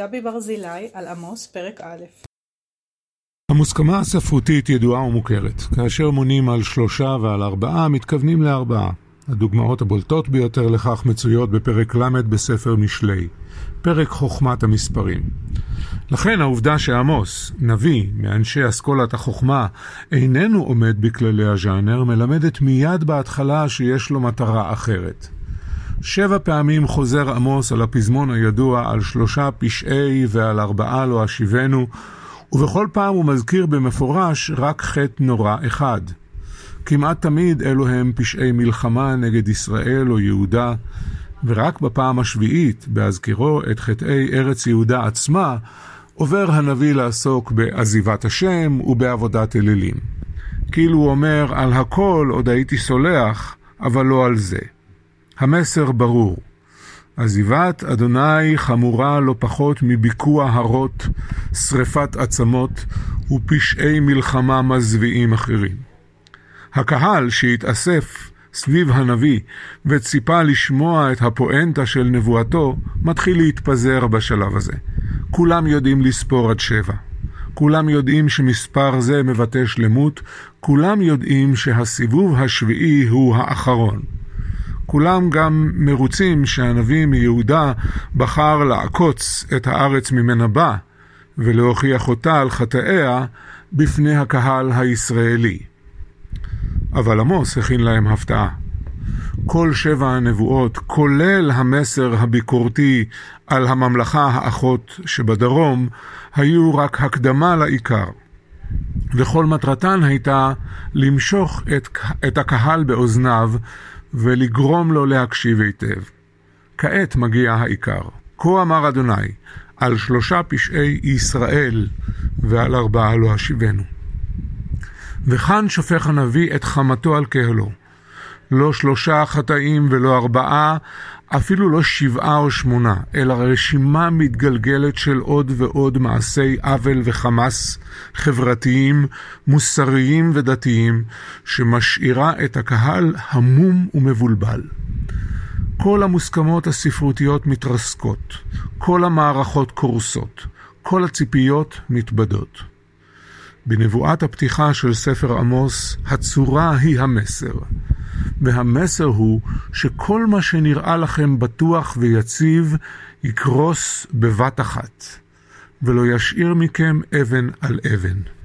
גבי ברזילי על עמוס, פרק א'. המוסכמה הספרותית ידועה ומוכרת. כאשר מונים על שלושה ועל ארבעה, מתכוונים לארבעה. הדוגמאות הבולטות ביותר לכך מצויות בפרק ל' בספר משלי, פרק חוכמת המספרים. לכן העובדה שעמוס, נביא מאנשי אסכולת החוכמה, איננו עומד בכללי הז'אנר, מלמדת מיד בהתחלה שיש לו מטרה אחרת. שבע פעמים חוזר עמוס על הפזמון הידוע על שלושה פשעי ועל ארבעה לא אשיבנו, ובכל פעם הוא מזכיר במפורש רק חטא נורא אחד. כמעט תמיד אלו הם פשעי מלחמה נגד ישראל או יהודה, ורק בפעם השביעית, בהזכירו את חטאי ארץ יהודה עצמה, עובר הנביא לעסוק בעזיבת השם ובעבודת אלילים. כאילו הוא אומר, על הכל עוד הייתי סולח, אבל לא על זה. המסר ברור. עזיבת אדוני חמורה לא פחות מביקוע הרות, שרפת עצמות ופשעי מלחמה מזוויעים אחרים. הקהל שהתאסף סביב הנביא וציפה לשמוע את הפואנטה של נבואתו, מתחיל להתפזר בשלב הזה. כולם יודעים לספור עד שבע. כולם יודעים שמספר זה מבטא שלמות, כולם יודעים שהסיבוב השביעי הוא האחרון. כולם גם מרוצים שהנביא מיהודה בחר לעקוץ את הארץ ממנה בא, ולהוכיח אותה על חטאיה בפני הקהל הישראלי. אבל עמוס הכין להם הפתעה. כל שבע הנבואות, כולל המסר הביקורתי על הממלכה האחות שבדרום, היו רק הקדמה לעיקר. וכל מטרתן הייתה למשוך את, את הקהל באוזניו ולגרום לו להקשיב היטב. כעת מגיע העיקר. כה אמר אדוני, על שלושה פשעי ישראל ועל ארבעה לא אשיבנו. וכאן שופך הנביא את חמתו על קהלו. לא שלושה חטאים ולא ארבעה, אפילו לא שבעה או שמונה, אלא רשימה מתגלגלת של עוד ועוד מעשי עוול וחמאס חברתיים, מוסריים ודתיים, שמשאירה את הקהל המום ומבולבל. כל המוסכמות הספרותיות מתרסקות, כל המערכות קורסות, כל הציפיות מתבדות. בנבואת הפתיחה של ספר עמוס, הצורה היא המסר. והמסר הוא שכל מה שנראה לכם בטוח ויציב יקרוס בבת אחת, ולא ישאיר מכם אבן על אבן.